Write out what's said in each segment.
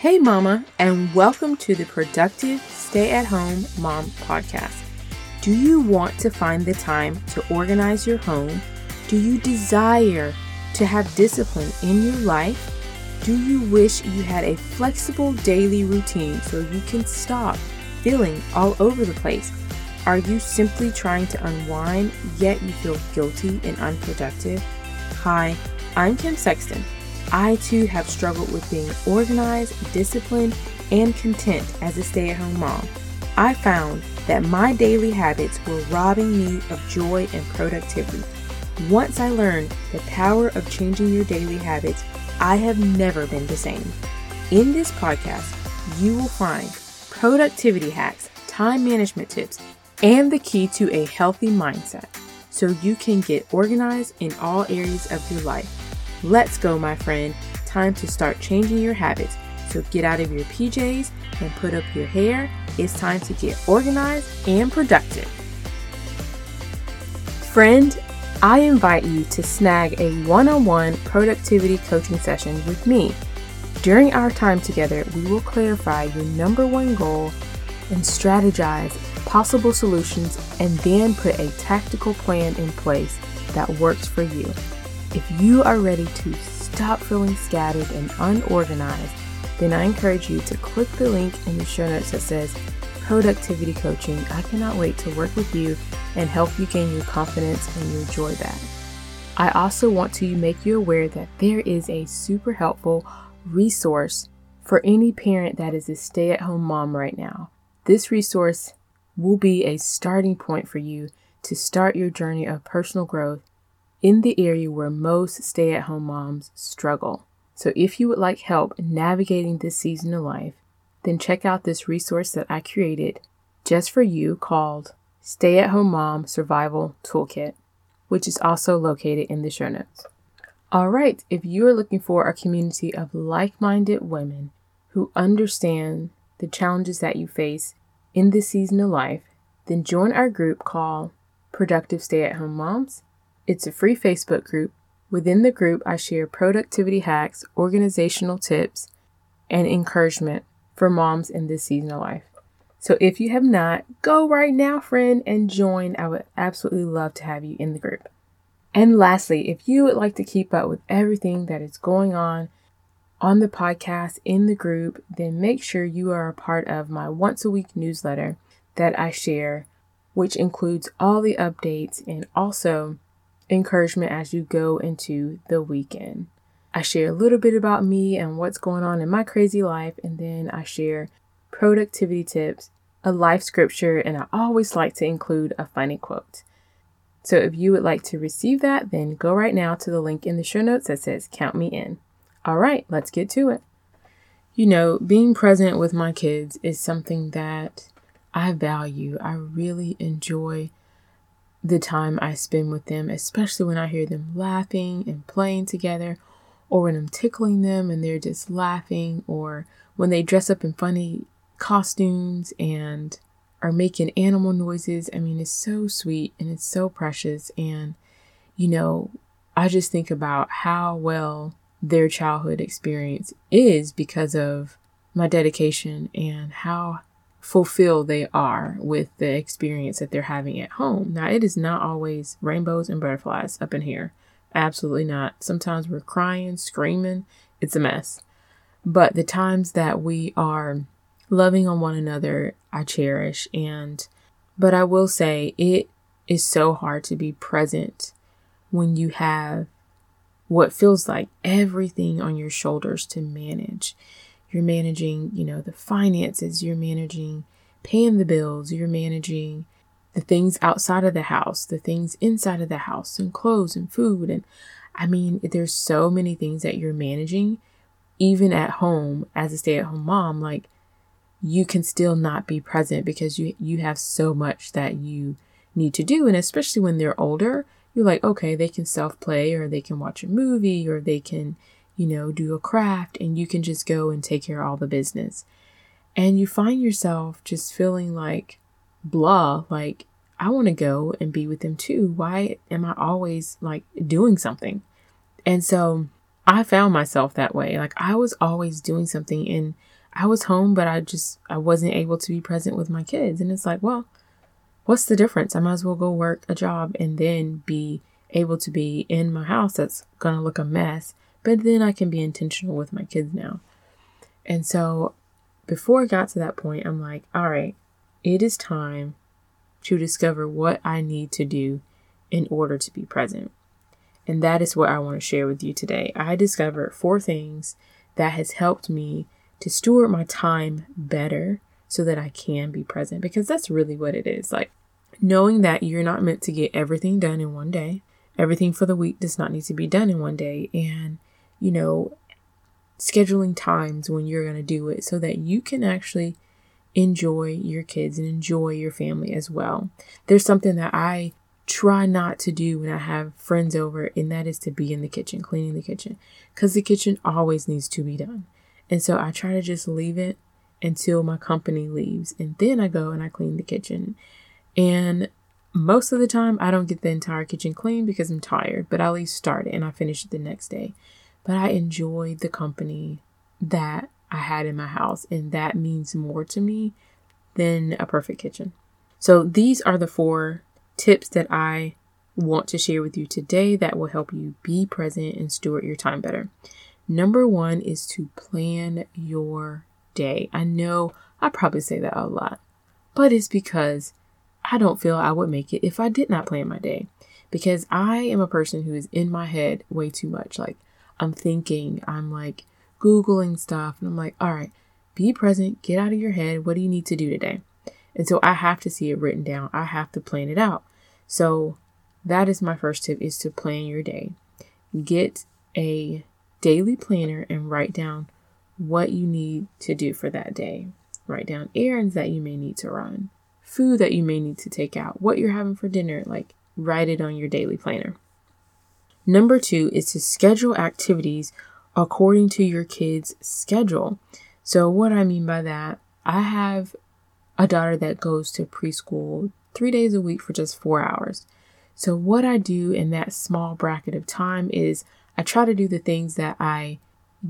Hey, Mama, and welcome to the Productive Stay at Home Mom podcast. Do you want to find the time to organize your home? Do you desire to have discipline in your life? Do you wish you had a flexible daily routine so you can stop feeling all over the place? Are you simply trying to unwind yet you feel guilty and unproductive? Hi, I'm Kim Sexton. I too have struggled with being organized, disciplined, and content as a stay at home mom. I found that my daily habits were robbing me of joy and productivity. Once I learned the power of changing your daily habits, I have never been the same. In this podcast, you will find productivity hacks, time management tips, and the key to a healthy mindset so you can get organized in all areas of your life. Let's go, my friend. Time to start changing your habits. So get out of your PJs and put up your hair. It's time to get organized and productive. Friend, I invite you to snag a one on one productivity coaching session with me. During our time together, we will clarify your number one goal and strategize possible solutions and then put a tactical plan in place that works for you. If you are ready to stop feeling scattered and unorganized, then I encourage you to click the link in the show notes that says Productivity Coaching. I cannot wait to work with you and help you gain your confidence and your joy back. I also want to make you aware that there is a super helpful resource for any parent that is a stay at home mom right now. This resource will be a starting point for you to start your journey of personal growth in the area where most stay at home moms struggle. So, if you would like help navigating this season of life, then check out this resource that I created just for you called Stay at Home Mom Survival Toolkit, which is also located in the show notes. All right, if you are looking for a community of like minded women who understand the challenges that you face in this season of life, then join our group called Productive Stay at Home Moms. It's a free Facebook group. Within the group, I share productivity hacks, organizational tips, and encouragement for moms in this season of life. So if you have not, go right now, friend, and join. I would absolutely love to have you in the group. And lastly, if you would like to keep up with everything that is going on on the podcast in the group, then make sure you are a part of my once a week newsletter that I share, which includes all the updates and also encouragement as you go into the weekend. I share a little bit about me and what's going on in my crazy life, and then I share productivity tips, a life scripture, and I always like to include a funny quote. So if you would like to receive that, then go right now to the link in the show notes that says Count Me In. All right, let's get to it. You know, being present with my kids is something that I value. I really enjoy the time I spend with them, especially when I hear them laughing and playing together, or when I'm tickling them and they're just laughing, or when they dress up in funny costumes and are making animal noises. I mean, it's so sweet and it's so precious. And, you know, I just think about how well their childhood experience is because of my dedication and how fulfilled they are with the experience that they're having at home. Now, it is not always rainbows and butterflies up in here. Absolutely not. Sometimes we're crying, screaming. It's a mess. But the times that we are loving on one another, I cherish. And, but I will say it is so hard to be present when you have what feels like everything on your shoulders to manage. You're managing, you know, the finances, you're managing paying the bills, you're managing the things outside of the house, the things inside of the house, and clothes and food. And I mean, there's so many things that you're managing, even at home as a stay at home mom. Like, you can still not be present because you you have so much that you need to do and especially when they're older you're like, okay, they can self play or they can watch a movie or they can, you know, do a craft and you can just go and take care of all the business. And you find yourself just feeling like blah, like, I want to go and be with them too. Why am I always like doing something? And so I found myself that way. Like I was always doing something and I was home, but I just I wasn't able to be present with my kids. And it's like, well, what's the difference? I might as well go work a job and then be able to be in my house that's gonna look a mess, but then I can be intentional with my kids now. And so before I got to that point, I'm like, all right, it is time to discover what I need to do in order to be present. And that is what I want to share with you today. I discovered four things that has helped me to steward my time better so that I can be present because that's really what it is. Like knowing that you're not meant to get everything done in one day. Everything for the week does not need to be done in one day and you know scheduling times when you're going to do it so that you can actually enjoy your kids and enjoy your family as well. There's something that I try not to do when I have friends over, and that is to be in the kitchen, cleaning the kitchen, because the kitchen always needs to be done. And so I try to just leave it until my company leaves, and then I go and I clean the kitchen. And most of the time, I don't get the entire kitchen clean because I'm tired, but I at least start it and I finish it the next day but I enjoyed the company that I had in my house, and that means more to me than a perfect kitchen. So, these are the four tips that I want to share with you today that will help you be present and steward your time better. Number one is to plan your day. I know I probably say that a lot, but it's because I don't feel I would make it if I did not plan my day. Because I am a person who is in my head way too much. Like, I'm thinking, I'm like Googling stuff, and I'm like, all right, be present, get out of your head. What do you need to do today? And so I have to see it written down. I have to plan it out. So that is my first tip is to plan your day. Get a daily planner and write down what you need to do for that day. Write down errands that you may need to run, food that you may need to take out, what you're having for dinner, like write it on your daily planner. Number two is to schedule activities according to your kids' schedule. So, what I mean by that, I have a daughter that goes to preschool three days a week for just four hours. So, what I do in that small bracket of time is I try to do the things that I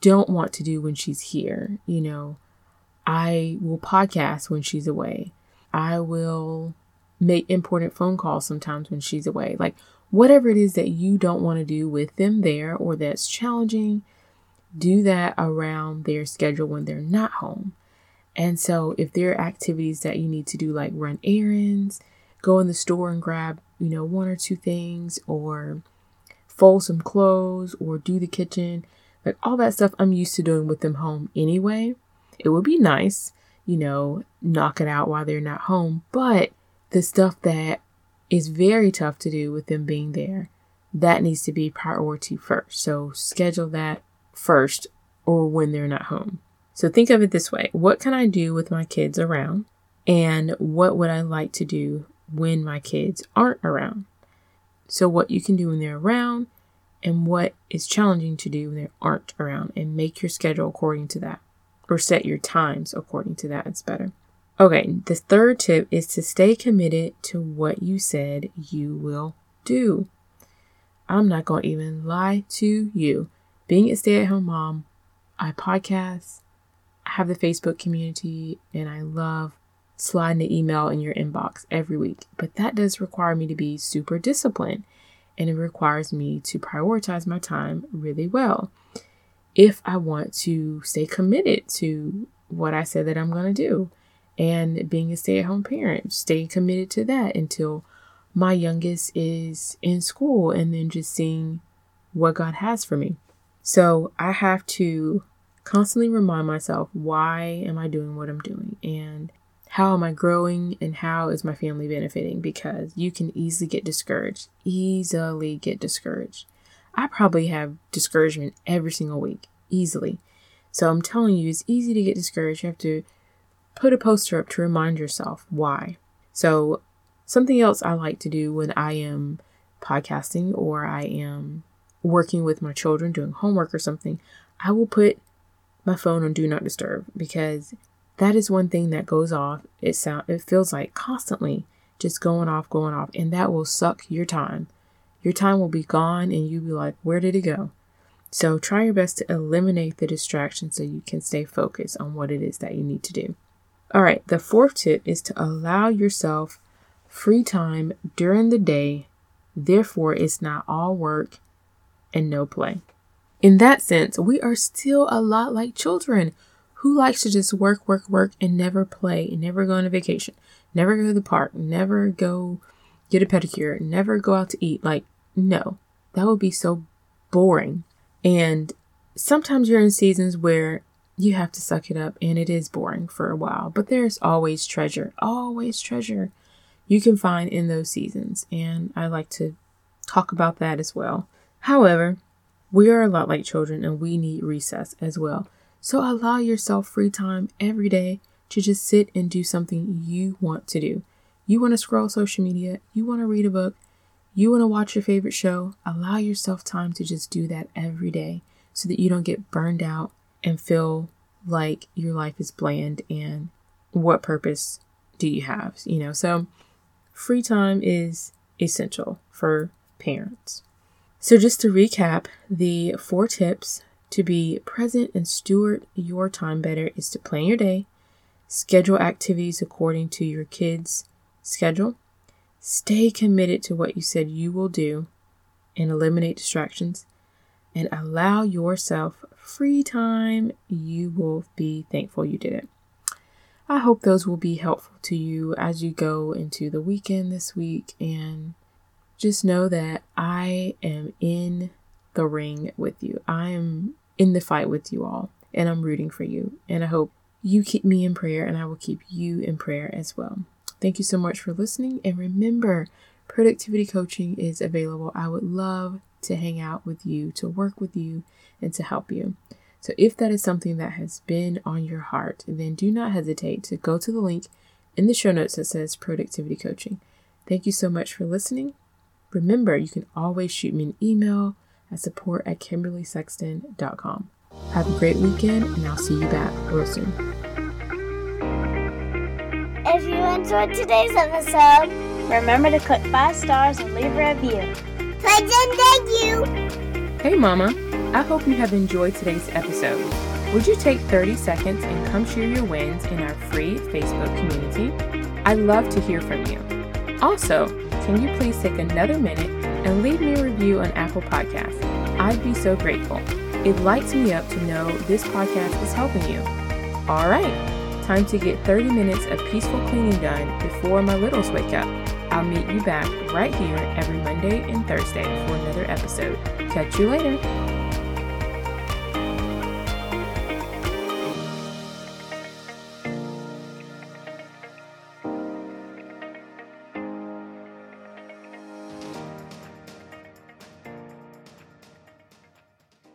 don't want to do when she's here. You know, I will podcast when she's away. I will make important phone calls sometimes when she's away. Like, whatever it is that you don't want to do with them there or that's challenging, do that around their schedule when they're not home. And so, if there are activities that you need to do, like run errands, go in the store and grab, you know, one or two things, or fold some clothes, or do the kitchen, like all that stuff I'm used to doing with them home anyway. It would be nice, you know, knock it out while they're not home, but the stuff that is very tough to do with them being there. That needs to be priority first. So schedule that first or when they're not home. So think of it this way what can I do with my kids around? And what would I like to do when my kids aren't around? So, what you can do when they're around and what is challenging to do when they aren't around, and make your schedule according to that or set your times according to that. It's better. Okay, the third tip is to stay committed to what you said you will do. I'm not going to even lie to you. Being a stay at home mom, I podcast, I have the Facebook community, and I love sliding the email in your inbox every week. But that does require me to be super disciplined and it requires me to prioritize my time really well if I want to stay committed to what I said that I'm going to do and being a stay at home parent, staying committed to that until my youngest is in school and then just seeing what God has for me. So I have to constantly remind myself why am I doing what I'm doing and how am I growing and how is my family benefiting because you can easily get discouraged, easily get discouraged. I probably have discouragement every single week, easily. So I'm telling you, it's easy to get discouraged. You have to put a poster up to remind yourself why. So, something else I like to do when I am podcasting or I am working with my children doing homework or something, I will put my phone on do not disturb because that is one thing that goes off. It sound it feels like constantly just going off, going off, and that will suck your time. Your time will be gone and you'll be like, where did it go? So try your best to eliminate the distraction so you can stay focused on what it is that you need to do. All right, the fourth tip is to allow yourself free time during the day. Therefore, it's not all work and no play. In that sense, we are still a lot like children who likes to just work, work, work and never play, and never go on a vacation, never go to the park, never go get a pedicure, never go out to eat. Like, no, that would be so boring. And sometimes you're in seasons where you have to suck it up and it is boring for a while, but there's always treasure, always treasure you can find in those seasons. And I like to talk about that as well. However, we are a lot like children and we need recess as well. So allow yourself free time every day to just sit and do something you want to do. You want to scroll social media, you want to read a book, you want to watch your favorite show. Allow yourself time to just do that every day so that you don't get burned out and feel like your life is bland and what purpose do you have? You know, so free time is essential for parents. So, just to recap, the four tips to be present and steward your time better is to plan your day, schedule activities according to your kids' schedule, stay committed to what you said you will do, and eliminate distractions, and allow yourself free time. You will be thankful you did it. I hope those will be helpful to you as you go into the weekend this week and just know that I am in the ring with you. I am in the fight with you all, and I'm rooting for you. And I hope you keep me in prayer, and I will keep you in prayer as well. Thank you so much for listening. And remember, productivity coaching is available. I would love to hang out with you, to work with you, and to help you. So if that is something that has been on your heart, then do not hesitate to go to the link in the show notes that says productivity coaching. Thank you so much for listening. Remember, you can always shoot me an email at support at kimberleysexton.com. Have a great weekend, and I'll see you back real soon. If you enjoyed today's episode, remember to click five stars and leave a review. Please and thank you. Hey, Mama. I hope you have enjoyed today's episode. Would you take 30 seconds and come share your wins in our free Facebook community? I'd love to hear from you. Also, can you please take another minute and leave me a review on Apple Podcasts? I'd be so grateful. It lights me up to know this podcast is helping you. All right, time to get 30 minutes of peaceful cleaning done before my littles wake up. I'll meet you back right here every Monday and Thursday for another episode. Catch you later.